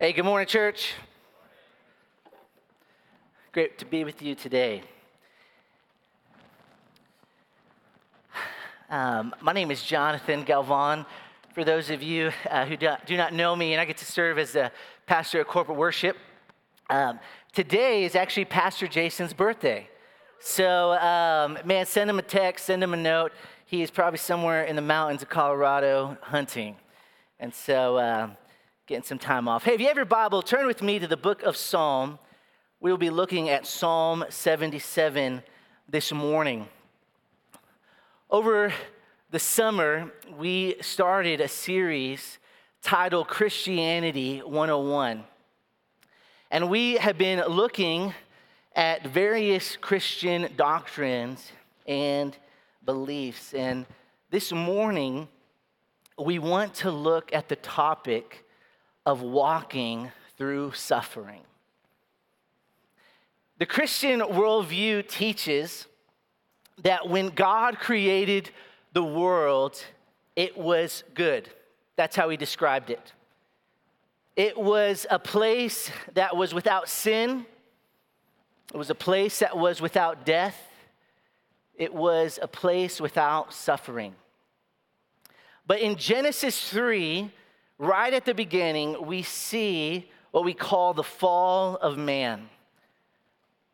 Hey, good morning, church. Great to be with you today. Um, my name is Jonathan Galvan. For those of you uh, who do, not know me, and I get to serve as the pastor of corporate worship, um, today is actually Pastor Jason's birthday. So, um, man, send him a text, send him a note. He is probably somewhere in the mountains of Colorado hunting. And so, uh, getting some time off. Hey, if you have your Bible, turn with me to the book of Psalm. We will be looking at Psalm 77 this morning. Over the summer, we started a series titled Christianity 101. And we have been looking at various Christian doctrines and beliefs. And this morning, we want to look at the topic of walking through suffering. The Christian worldview teaches that when God created the world, it was good. That's how he described it. It was a place that was without sin, it was a place that was without death, it was a place without suffering. But in Genesis 3, right at the beginning, we see what we call the fall of man,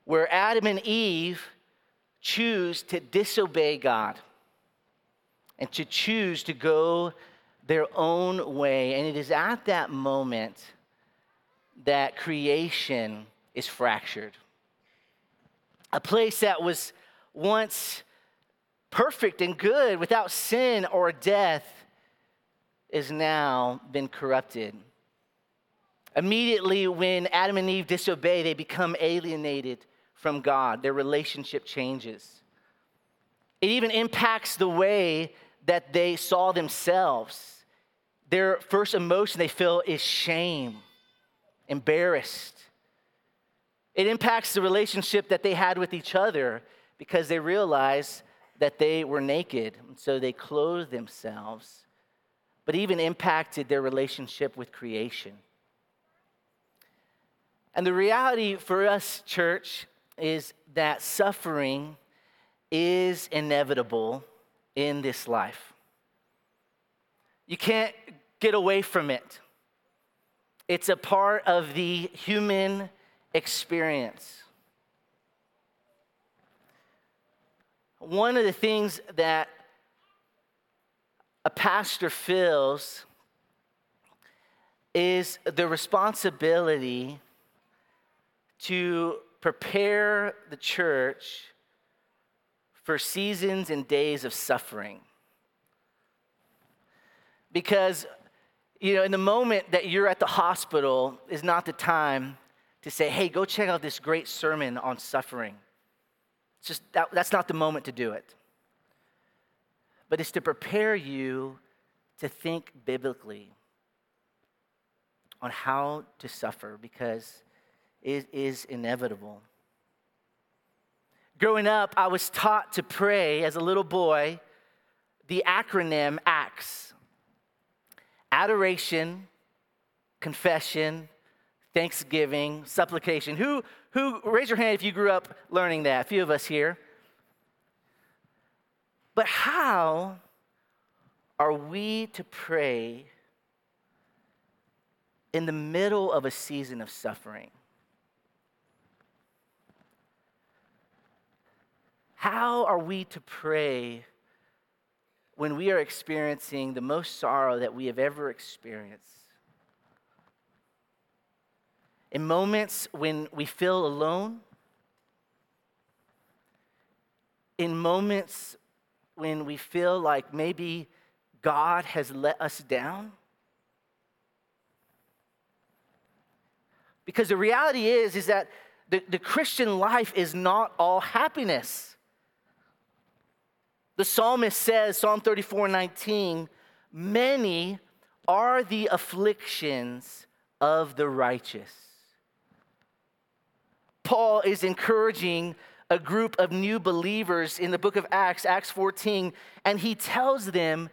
where Adam and Eve choose to disobey God and to choose to go their own way. And it is at that moment that creation is fractured. A place that was once perfect and good without sin or death is now been corrupted. Immediately, when Adam and Eve disobey, they become alienated from God. Their relationship changes. It even impacts the way that they saw themselves. Their first emotion they feel is shame, embarrassed. It impacts the relationship that they had with each other because they realize that they were naked, and so they clothed themselves but even impacted their relationship with creation. And the reality for us, church, is that suffering is inevitable in this life. You can't get away from it. It's a part of the human experience. One of the things that a pastor feels is the responsibility to prepare the church for seasons and days of suffering. Because, you know, in the moment that you're at the hospital is not the time to say, hey, go check out this great sermon on suffering. It's just, that, that's not the moment to do it but it's to prepare you to think biblically on how to suffer because it is inevitable. Growing up, I was taught to pray as a little boy the acronym ACTS adoration, confession, thanksgiving, supplication. Who, who, raise your hand if you grew up learning that? A few of us here. But how are we to pray in the middle of a season of suffering? How are we to pray when we are experiencing the most sorrow that we have ever experienced? In moments when we feel alone, in moments when we feel like maybe God has let us down? Because the reality is, is that the, the Christian life is not all happiness. The psalmist says, Psalm 34 19, many are the afflictions of the righteous. Paul is encouraging a group of new believers in the book of Acts, Acts 14, and he tells them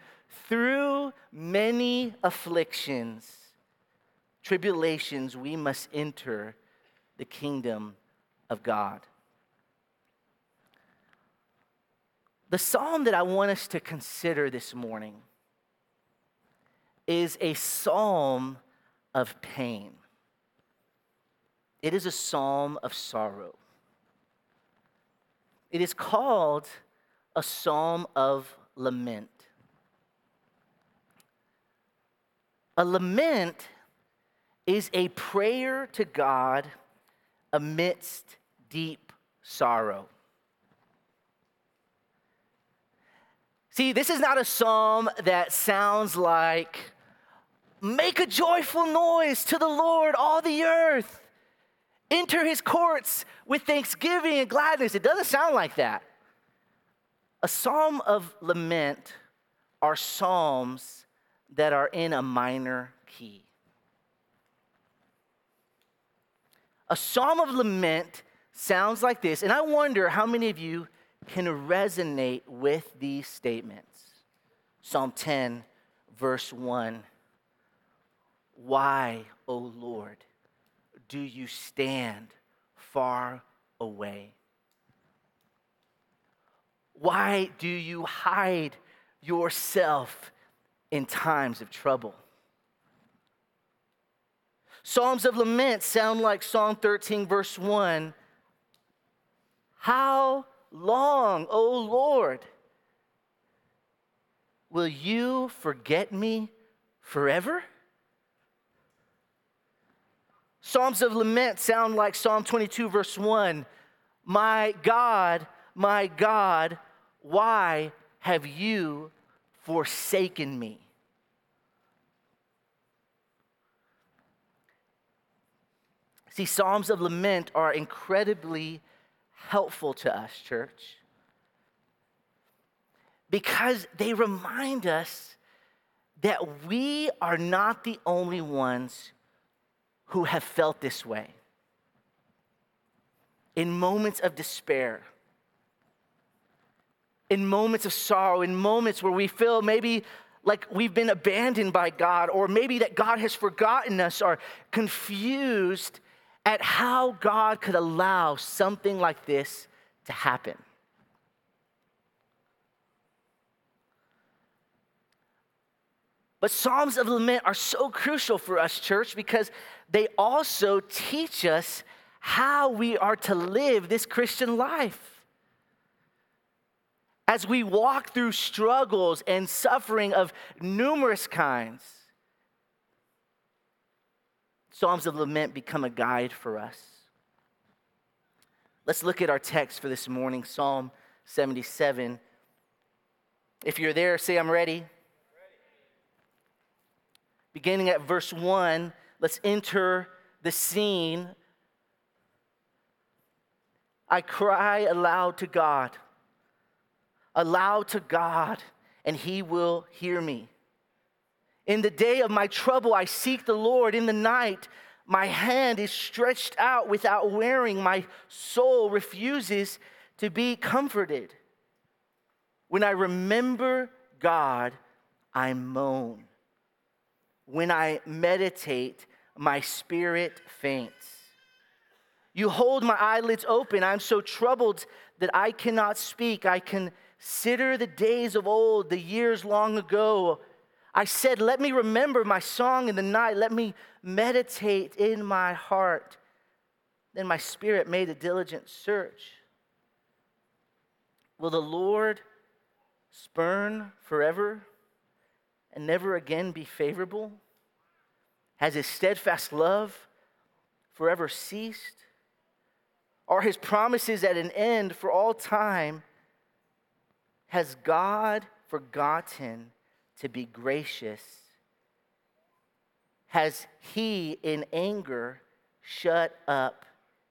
through many afflictions, tribulations, we must enter the kingdom of God. The psalm that I want us to consider this morning is a psalm of pain. It is a psalm of sorrow. It is called a psalm of lament. A lament is a prayer to God amidst deep sorrow. See, this is not a psalm that sounds like, make a joyful noise to the Lord, all the earth. Enter his courts with thanksgiving and gladness. It doesn't sound like that. A psalm of lament are psalms that are in a minor key. A psalm of lament sounds like this, and I wonder how many of you can resonate with these statements. Psalm 10, verse 1 Why, O Lord, do you stand far away? Why do you hide yourself in times of trouble? Psalms of lament sound like Psalm 13, verse 1. How long, O Lord, will you forget me forever? Psalms of lament sound like Psalm 22, verse 1. My God, my God, why have you forsaken me? See, Psalms of lament are incredibly helpful to us, church, because they remind us that we are not the only ones who have felt this way. In moments of despair, in moments of sorrow, in moments where we feel maybe like we've been abandoned by God, or maybe that God has forgotten us, or confused at how God could allow something like this to happen. But Psalms of Lament are so crucial for us, church, because they also teach us how we are to live this Christian life. As we walk through struggles and suffering of numerous kinds, Psalms of Lament become a guide for us. Let's look at our text for this morning, Psalm 77. If you're there, say, I'm ready. Beginning at verse 1, let's enter the scene. I cry aloud to God, aloud to God, and he will hear me. In the day of my trouble, I seek the Lord. In the night, my hand is stretched out without wearing. My soul refuses to be comforted. When I remember God, I moan. When I meditate, my spirit faints. You hold my eyelids open. I'm so troubled that I cannot speak. I consider the days of old, the years long ago. I said, Let me remember my song in the night. Let me meditate in my heart. Then my spirit made a diligent search. Will the Lord spurn forever and never again be favorable? Has his steadfast love forever ceased? Are his promises at an end for all time? Has God forgotten to be gracious? Has he in anger shut up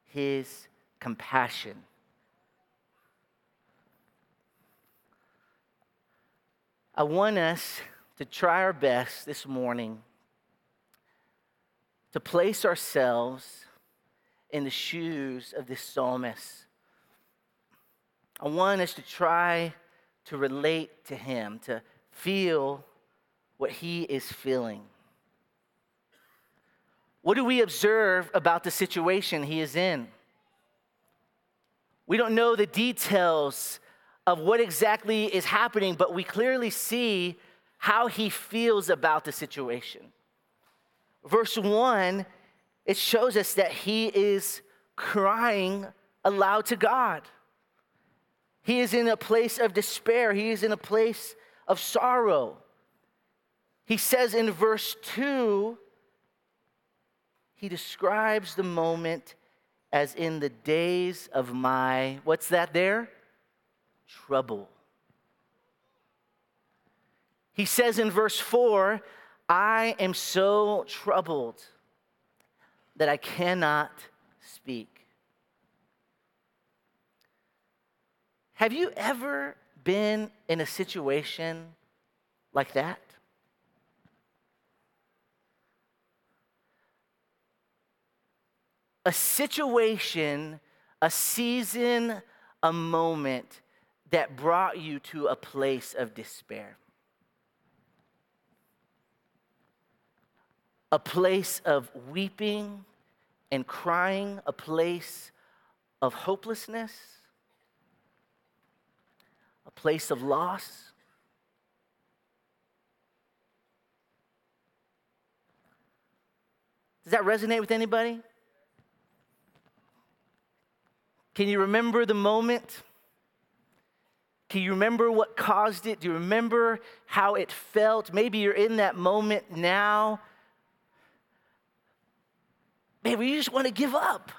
his compassion? I want us to try our best this morning to place ourselves in the shoes of this psalmist. I want us to try to relate to him, to feel what he is feeling. What do we observe about the situation he is in? We don't know the details of what exactly is happening, but we clearly see how he feels about the situation. Verse 1, it shows us that he is crying aloud to God. He is in a place of despair, he is in a place of sorrow. He says in verse 2, he describes the moment as in the days of my, what's that there? Trouble. He says in verse 4, I am so troubled that I cannot speak. Have you ever been in a situation like that? a situation, a season, a moment that brought you to a place of despair. A place of weeping and crying, a place of hopelessness, a place of loss. Does that resonate with anybody? Can you remember the moment? Can you remember what caused it? Do you remember how it felt? Maybe you're in that moment now. Maybe you just want to give up.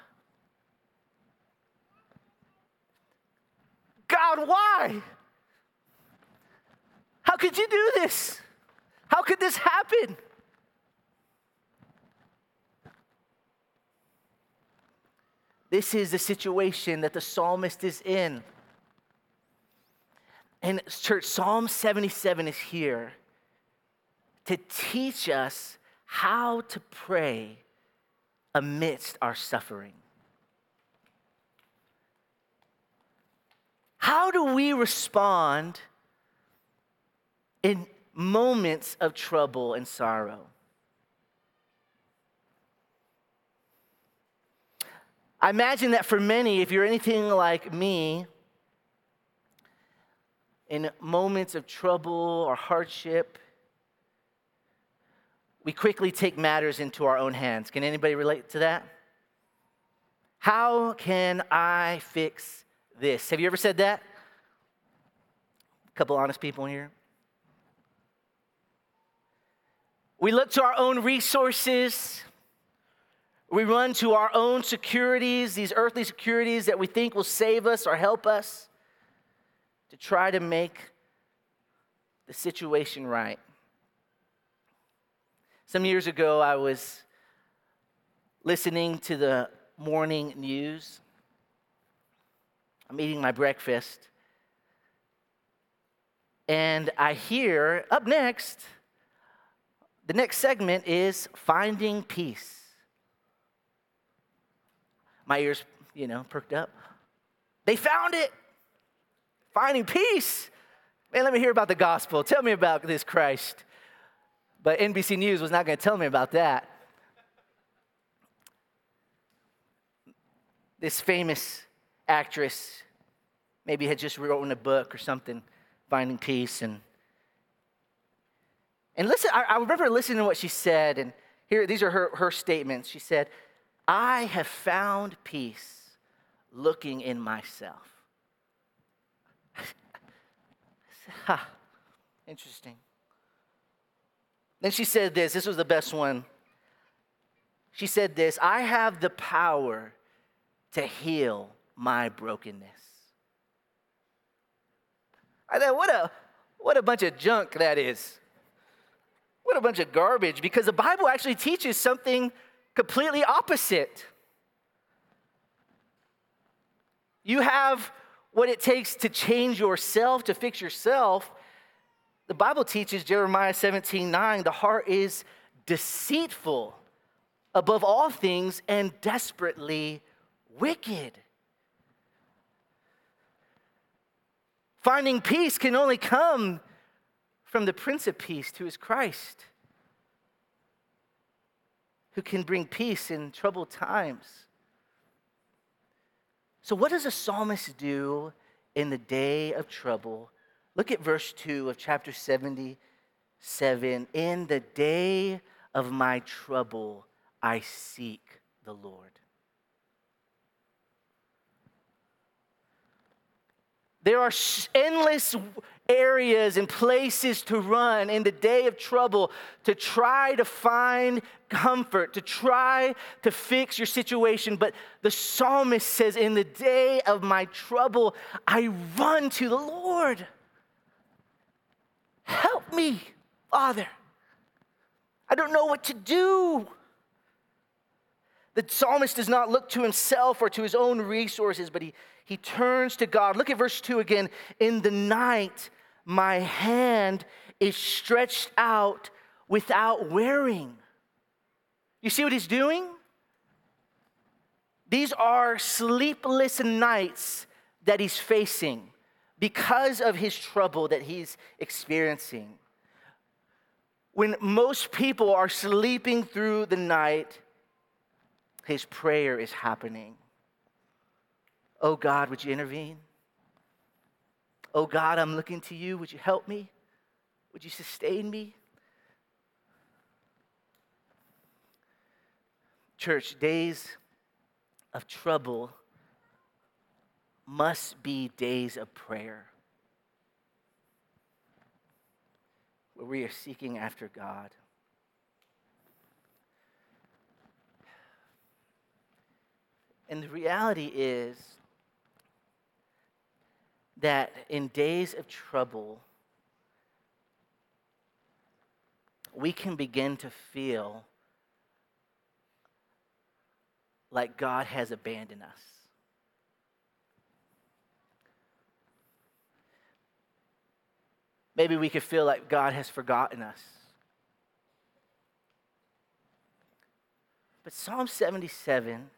God, why? How could you do this? How could this happen? This is the situation that the psalmist is in. And, church, Psalm 77 is here to teach us how to pray amidst our suffering. How do we respond in moments of trouble and sorrow? I imagine that for many, if you're anything like me, in moments of trouble or hardship, we quickly take matters into our own hands. Can anybody relate to that? How can I fix this? Have you ever said that? A couple honest people here. We look to our own resources. We run to our own securities, these earthly securities that we think will save us or help us to try to make the situation right. Some years ago, I was listening to the morning news. I'm eating my breakfast. And I hear up next, the next segment is Finding Peace my ears, you know, perked up. They found it. Finding peace. Man, let me hear about the gospel. Tell me about this Christ. But NBC News was not going to tell me about that. This famous actress maybe had just written a book or something, Finding Peace. And, and listen, I, I remember listening to what she said, and here, these are her, her statements. She said, I have found peace looking in myself. ha, interesting. Then she said this this was the best one. She said this I have the power to heal my brokenness. I thought, what a, what a bunch of junk that is. What a bunch of garbage, because the Bible actually teaches something completely opposite. You have what it takes to change yourself, to fix yourself. The Bible teaches Jeremiah 17 9, the heart is deceitful above all things and desperately wicked. Finding peace can only come from the Prince of Peace, who is Christ. who can bring peace in troubled times. So, what does a psalmist do in the day of trouble? Look at verse 2 of chapter 77. In the day of my trouble, I seek the Lord. There are endless areas and places to run in the day of trouble to try to find comfort, to try to fix your situation. But the psalmist says, In the day of my trouble, I run to the Lord. Help me, Father. I don't know what to do. The psalmist does not look to himself or to his own resources, but he he turns to God. Look at verse 2 again. In the night, my hand is stretched out without wearing. You see what he's doing? These are sleepless nights that he's facing because of his trouble that he's experiencing. When most people are sleeping through the night, his prayer is happening. Oh God, would you intervene? Oh God, I'm looking to you. Would you help me? Would you sustain me? Church, days of trouble must be days of prayer where we are seeking after God. And the reality is, that in days of trouble, we can begin to feel like God has abandoned us. Maybe we could feel like God has forgotten us. But Psalm 77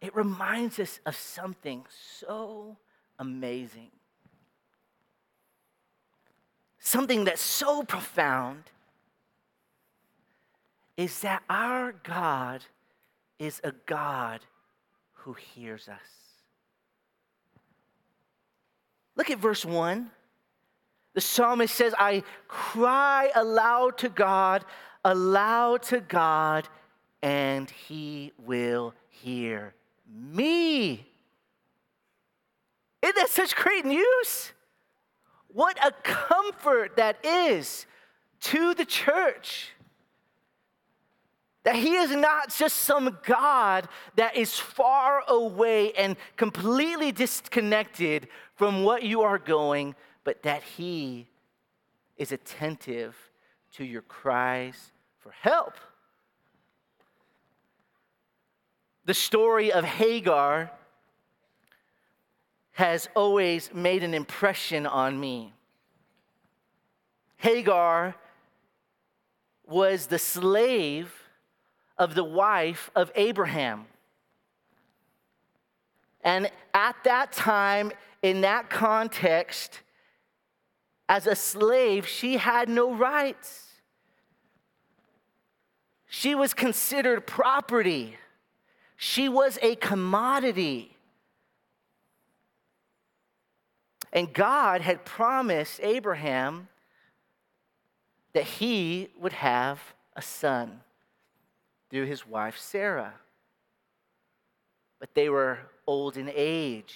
it reminds us of something so amazing. Something that's so profound is that our God is a God who hears us. Look at verse 1. The psalmist says, I cry aloud to God, aloud to God, and he will hear me. Isn't that such great news? What a comfort that is to the church. That he is not just some God that is far away and completely disconnected from what you are going, but that he is attentive to your cries for help. The story of Hagar has always made an impression on me. Hagar was the slave of the wife of Abraham. And at that time, in that context, as a slave, she had no rights. She was considered property. She was a commodity. And God had promised Abraham that he would have a son through his wife Sarah. But they were old in age.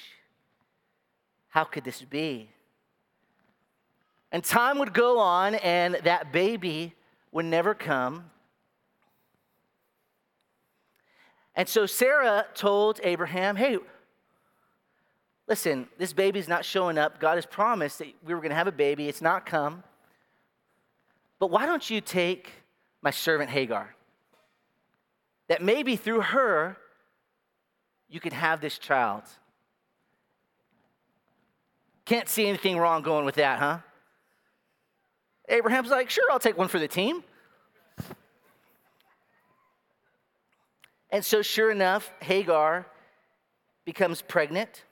How could this be? And time would go on, and that baby would never come. And so Sarah told Abraham, hey, listen, this baby's not showing up. God has promised that we were going to have a baby. It's not come. But why don't you take my servant Hagar? That maybe through her, you could have this child. Can't see anything wrong going with that, huh? Abraham's like, sure, I'll take one for the team. And so, sure enough, Hagar becomes pregnant.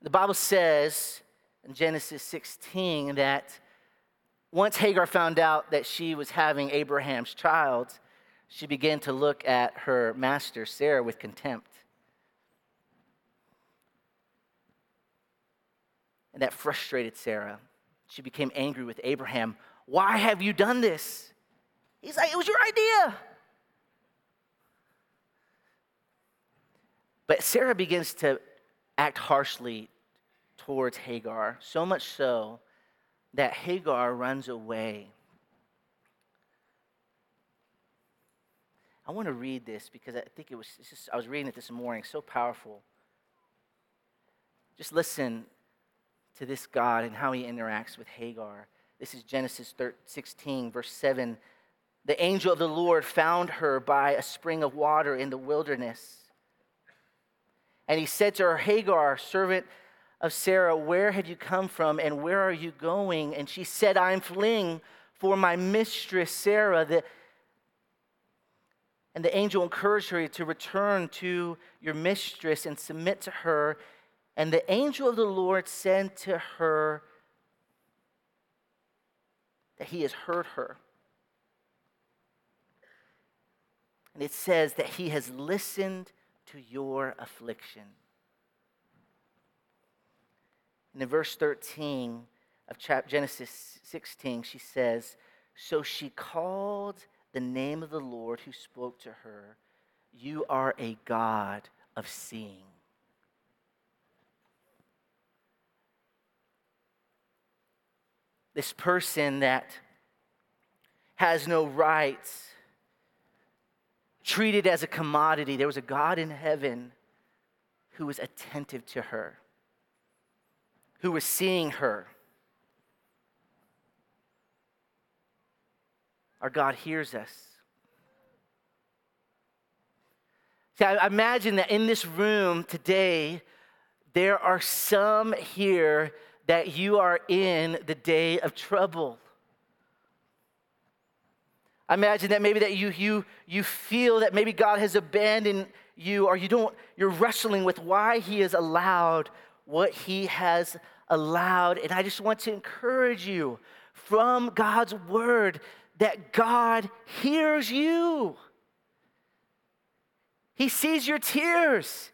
The Bible says in Genesis 16 that Once Hagar found out that she was having Abraham's child, she began to look at her master, Sarah, with contempt. And that frustrated Sarah. She became angry with Abraham. Why have you done this? He's like, It was your idea. But Sarah begins to act harshly towards Hagar, so much so that Hagar runs away. I want to read this because I think it was just, I was reading it this morning, so powerful. Just listen to this God and how he interacts with Hagar. This is Genesis 16, verse 7. The angel of the Lord found her by a spring of water in the wilderness. And he said to her, Hagar, servant of Sarah, Where have you come from and where are you going? And she said, I'm fleeing for my mistress Sarah. The, and the angel encouraged her to return to your mistress and submit to her. And the angel of the Lord said to her that he has heard her. And it says that he has listened to your affliction. And in verse 13 of Genesis 16, she says, So she called the name of the Lord who spoke to her, You are a God of seeing. This person that has no rights, treated as a commodity. There was a God in heaven who was attentive to her, who was seeing her. Our God hears us. See, I imagine that in this room today, there are some here that you are in the day of trouble. I imagine that maybe that you, you, you feel that maybe God has abandoned you or you don't, you're wrestling with why he has allowed what he has allowed. And I just want to encourage you from God's word that God hears you. He sees your tears.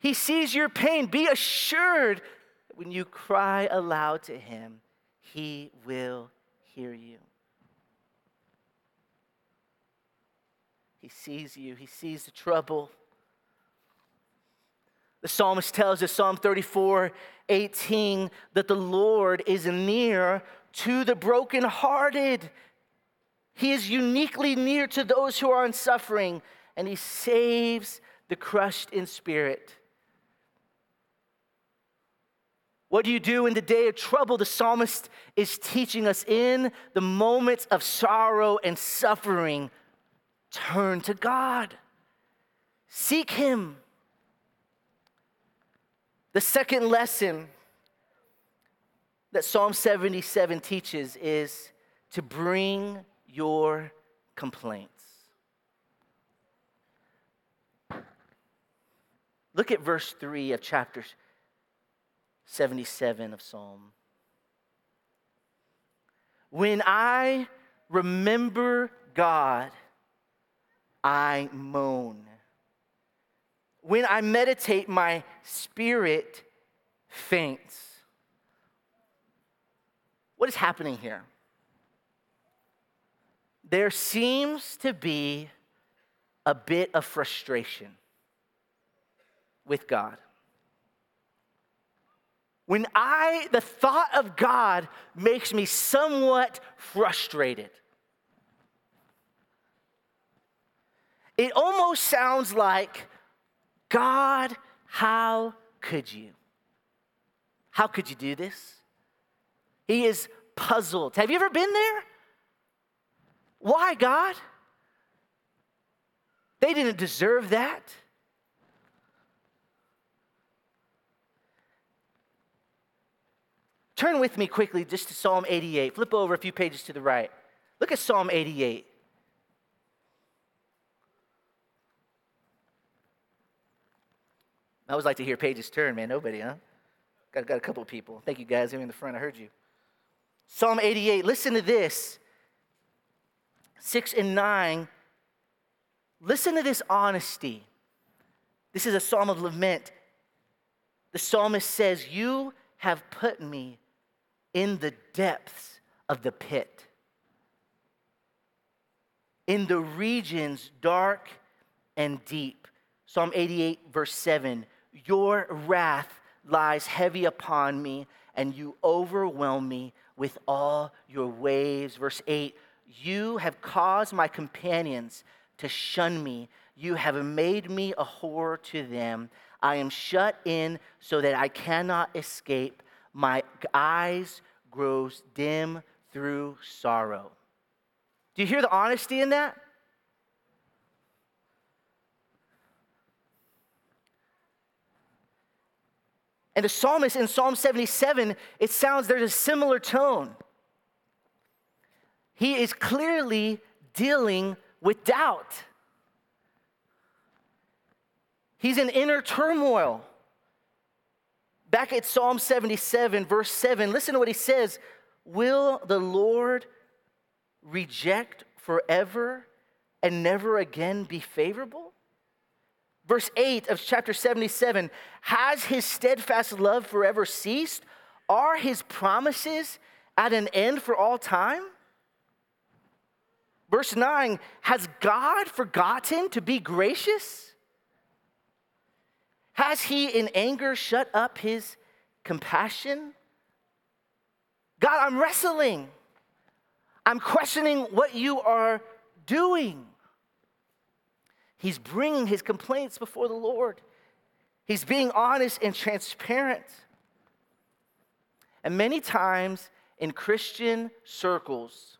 He sees your pain. Be assured when you cry aloud to him, he will hear you. He sees you, He sees the trouble. The psalmist tells us, Psalm 34 18, that the Lord is near to the brokenhearted. He is uniquely near to those who are in suffering, and He saves the crushed in spirit. What do you do in the day of trouble? The psalmist is teaching us in the moments of sorrow and suffering Turn to God, seek Him. The second lesson that Psalm 77 teaches is to bring your complaints. Look at verse 3 of chapter 77 of Psalm. When I remember God, I moan. When I meditate, my spirit faints. What is happening here? There seems to be a bit of frustration with God. When I, the thought of God makes me somewhat frustrated. It almost sounds like, God, how could you? How could you do this? He is puzzled. Have you ever been there? Why, God? They didn't deserve that. Turn with me quickly just to Psalm 88. Flip over a few pages to the right. Look at Psalm 88. I always like to hear pages turn, man. Nobody, huh? Got, got a couple people. Thank you guys here in the front. I heard you. Psalm 88, listen to this 6 and 9. Listen to this honesty. This is a psalm of lament. The psalmist says, You have put me in the depths of the pit, in the regions dark and deep. Psalm 88, verse 7 Your wrath lies heavy upon me, and you overwhelm me with all your waves. Verse 8 You have caused my companions to shun me. You have made me a horror to them. I am shut in so that I cannot escape. My eyes grows dim through sorrow. Do you hear the honesty in that? And the psalmist in Psalm 77, it sounds there's a similar tone. He is clearly dealing with doubt. He's in inner turmoil. Back at Psalm 77, verse 7, listen to what he says Will the Lord reject forever and never again be favorable? Verse 8 of chapter 77 Has his steadfast love forever ceased? Are his promises at an end for all time? Verse 9 Has God forgotten to be gracious? Has he in anger shut up his compassion? God, I'm wrestling. I'm questioning what you are doing. He's bringing his complaints before the Lord. He's being honest and transparent. And many times in Christian circles,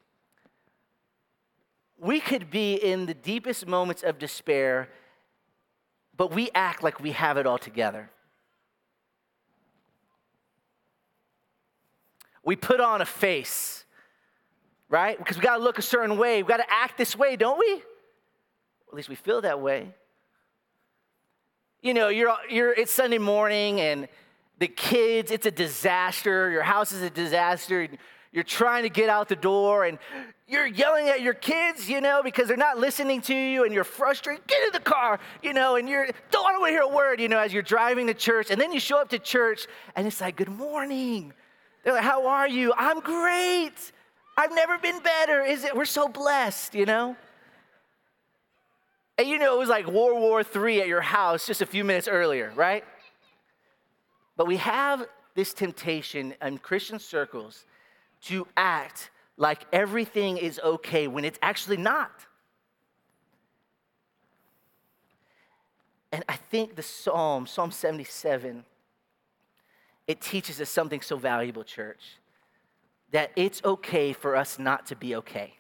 we could be in the deepest moments of despair, but we act like we have it all together. We put on a face, right? Because we got to look a certain way. We got to act this way, don't we? At least we feel that way. You know, you're, you're, it's Sunday morning and the kids, it's a disaster. Your house is a disaster. You're trying to get out the door and you're yelling at your kids, you know, because they're not listening to you and you're frustrated. Get in the car, you know, and you're, don't want to hear a word, you know, as you're driving to church. And then you show up to church and it's like, good morning. They're like, how are you? I'm great. I've never been better. Is it? We're so blessed, you know? And you know, it was like World War III at your house just a few minutes earlier, right? But we have this temptation in Christian circles to act like everything is okay when it's actually not. And I think the Psalm, Psalm 77, it teaches us something so valuable, church, that it's okay for us not to be okay.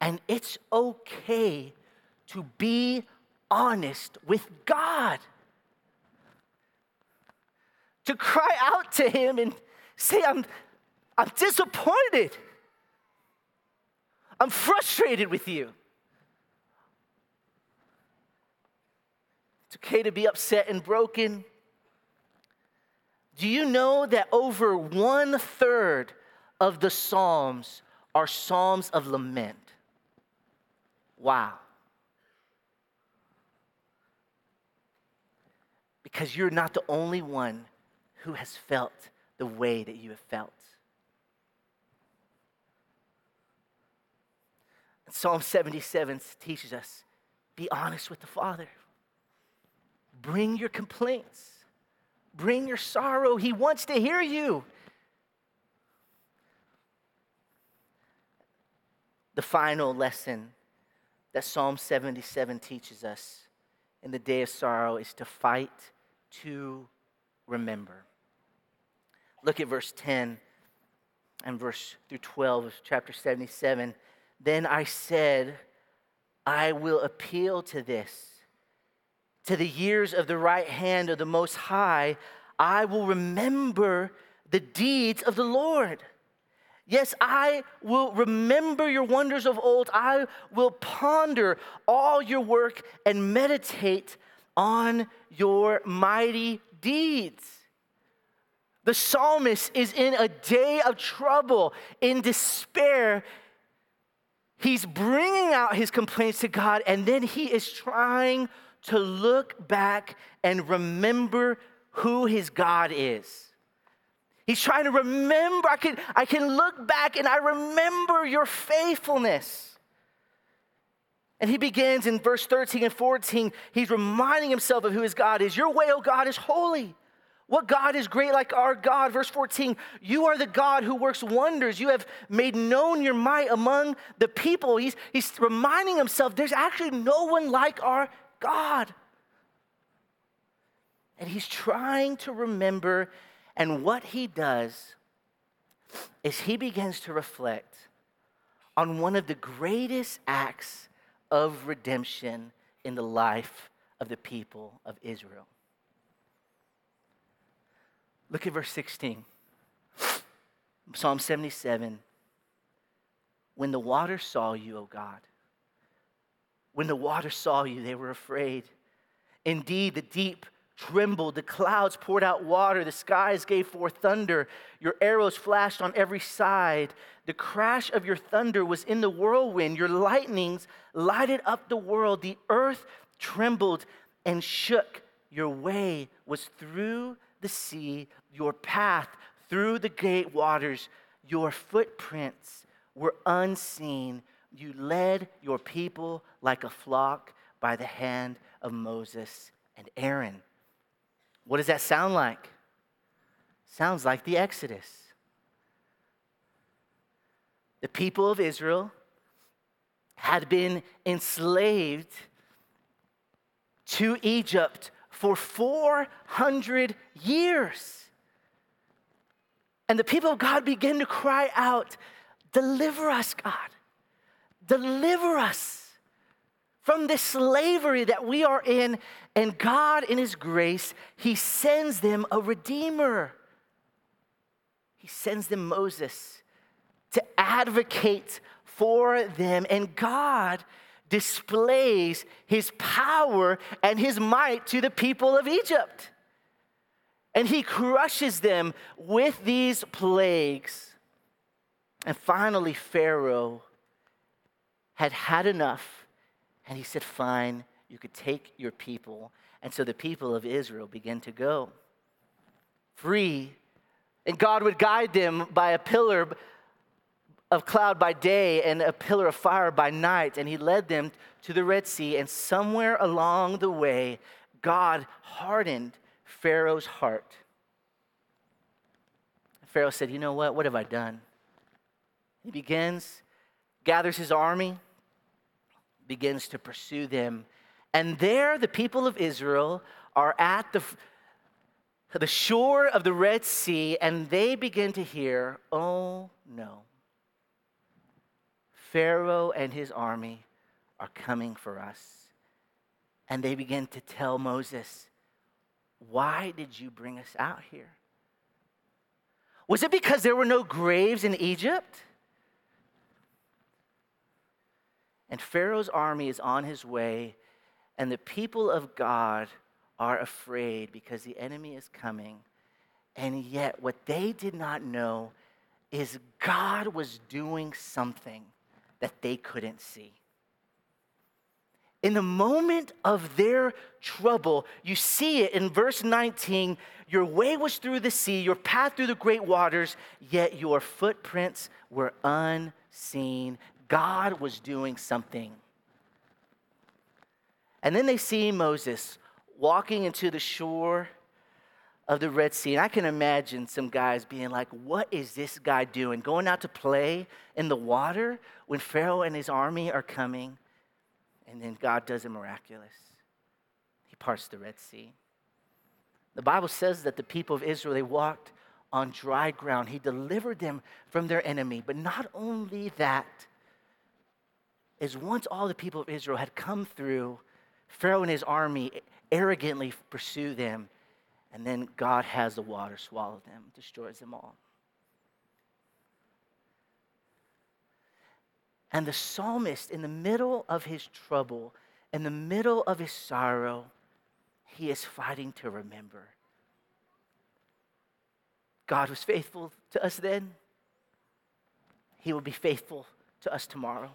And it's okay to be honest with God. To cry out to Him and say, I'm, I'm disappointed. I'm frustrated with you. It's okay to be upset and broken. Do you know that over one third of the Psalms are Psalms of lament? Wow. Because you're not the only one who has felt the way that you have felt. Psalm 77 teaches us be honest with the Father. Bring your complaints, bring your sorrow. He wants to hear you. The final lesson that Psalm 77 teaches us in the day of sorrow is to fight to remember. Look at verse 10 and verse through 12 of chapter 77. Then I said, I will appeal to this, to the years of the right hand of the Most High. I will remember the deeds of the Lord. Yes, I will remember your wonders of old. I will ponder all your work and meditate on your mighty deeds. The psalmist is in a day of trouble, in despair. He's bringing out his complaints to God, and then he is trying to look back and remember who his God is. He's trying to remember. I can, I can look back and I remember your faithfulness. And he begins in verse 13 and 14. He's reminding himself of who his God is. Your way, O God, is holy. What God is great like our God? Verse 14, you are the God who works wonders. You have made known your might among the people. He's, he's reminding himself there's actually no one like our God. And he's trying to remember, and what he does is he begins to reflect on one of the greatest acts of redemption in the life of the people of Israel. Look at verse 16. Psalm 77. When the water saw you, O God, when the water saw you, they were afraid. Indeed, the deep trembled, the clouds poured out water, the skies gave forth thunder, your arrows flashed on every side. The crash of your thunder was in the whirlwind, your lightnings lighted up the world, the earth trembled and shook. Your way was through the sea, your path through the great waters, your footprints were unseen. You led your people like a flock by the hand of Moses and Aaron. What does that sound like? Sounds like the Exodus. The people of Israel had been enslaved to Egypt for 400 years. And the people of God begin to cry out, Deliver us, God. Deliver us from this slavery that we are in. And God, in His grace, He sends them a redeemer. He sends them Moses to advocate for them. And God displays his power and his might to the people of Egypt. And he crushes them with these plagues. And finally, Pharaoh had had enough. And he said, Fine, you could take your people. And so the people of Israel began to go free. And God would guide them by a pillar of cloud by day and a pillar of fire by night, and he led them to the Red Sea. And somewhere along the way, God hardened Pharaoh's heart. Pharaoh said, You know what? What have I done? He begins, gathers his army, begins to pursue them. And there, the people of Israel are at the, the shore of the Red Sea, and they begin to hear, Oh no Pharaoh and his army are coming for us. And they begin to tell Moses, Why did you bring us out here? Was it because there were no graves in Egypt? And Pharaoh's army is on his way, and the people of God are afraid because the enemy is coming. And yet, what they did not know is God was doing something that they couldn't see. In the moment of their trouble, you see it in verse 19 your way was through the sea, your path through the great waters, yet your footprints were unseen. God was doing something. And then they see Moses walking into the shore of the Red Sea. And I can imagine some guys being like, What is this guy doing? Going out to play in the water when Pharaoh and his army are coming. And then God does a miraculous. He parts the Red Sea. The Bible says that the people of Israel, they walked on dry ground. He delivered them from their enemy. But not only that, is once all the people of Israel had come through, Pharaoh and his army arrogantly pursue them and then God has the water swallow them, destroys them all. And the psalmist, in the middle of his trouble, in the middle of his sorrow, he is fighting to remember. God was faithful to us then, He will be faithful to us tomorrow.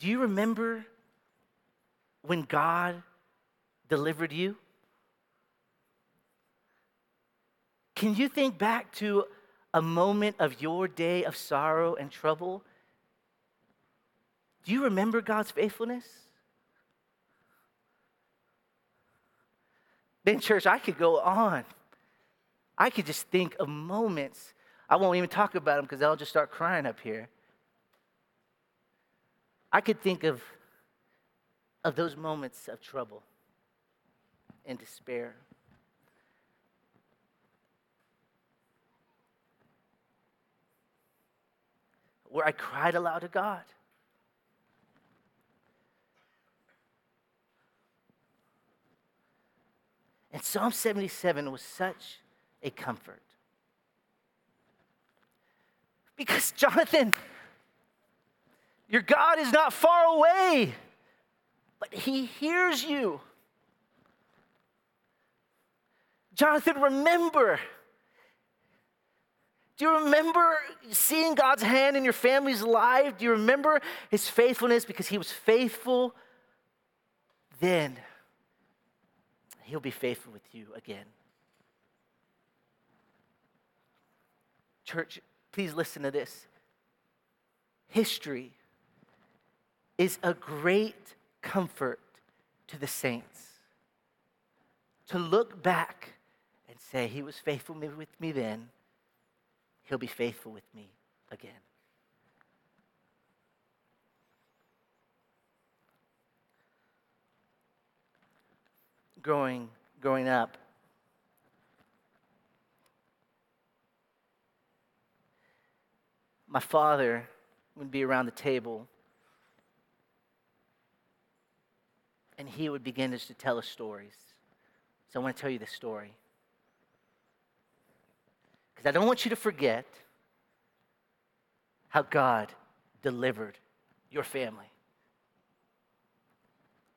Do you remember when God delivered you? Can you think back to a moment of your day of sorrow and trouble? Do you remember God's faithfulness? Ben Church, I could go on. I could just think of moments. I won't even talk about them because I'll just start crying up here. I could think of, of those moments of trouble and despair. Where I cried aloud to God. And Psalm 77 was such a comfort. Because, Jonathan, your God is not far away, but He hears you. Jonathan, remember. Do you remember seeing God's hand in your family's life? Do you remember His faithfulness because He was faithful then? He'll be faithful with you again. Church, please listen to this. History is a great comfort to the saints. To look back and say, He was faithful with me then, He'll be faithful with me again. Growing, growing up, my father would be around the table and he would begin to tell us stories. So I want to tell you this story. Because I don't want you to forget how God delivered your family.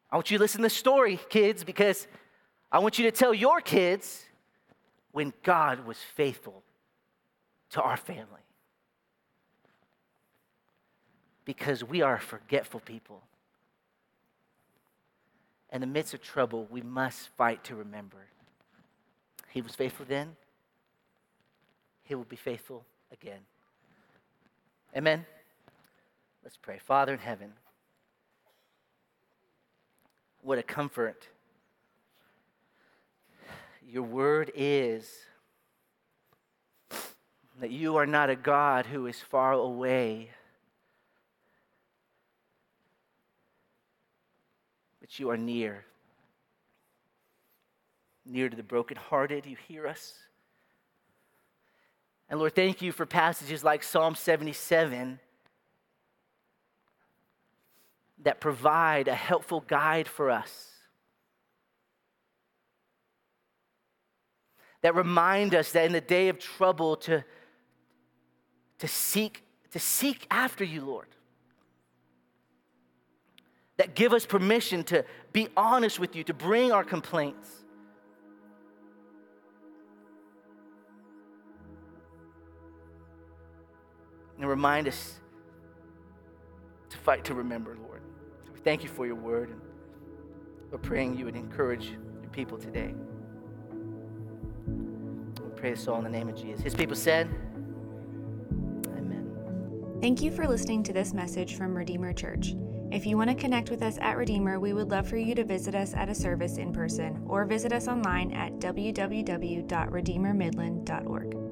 I want you to listen to the story, kids, because I want you to tell your kids when God was faithful to our family. Because we are forgetful people in the midst of trouble, we must fight to remember. He was faithful then, He will be faithful again. Amen. Let's pray. Father in heaven, what a comfort your word is that you are not a God who is far away but you are near. Near to the brokenhearted, you hear us. And Lord, thank you for passages like Psalm 77 that provide a helpful guide for us. That remind us that in the day of trouble to, to seek to seek after you, Lord that give us permission to be honest with you, to bring our complaints. And remind us to fight to remember, Lord. we thank you for your word. And we're praying you would encourage your people today. We pray this all in the name of Jesus. His people said, Amen. Thank you for listening to this message from Redeemer Church. If you want to connect with us at Redeemer, we would love for you to visit us at a service in person or visit us online at www.redeemermidland.org.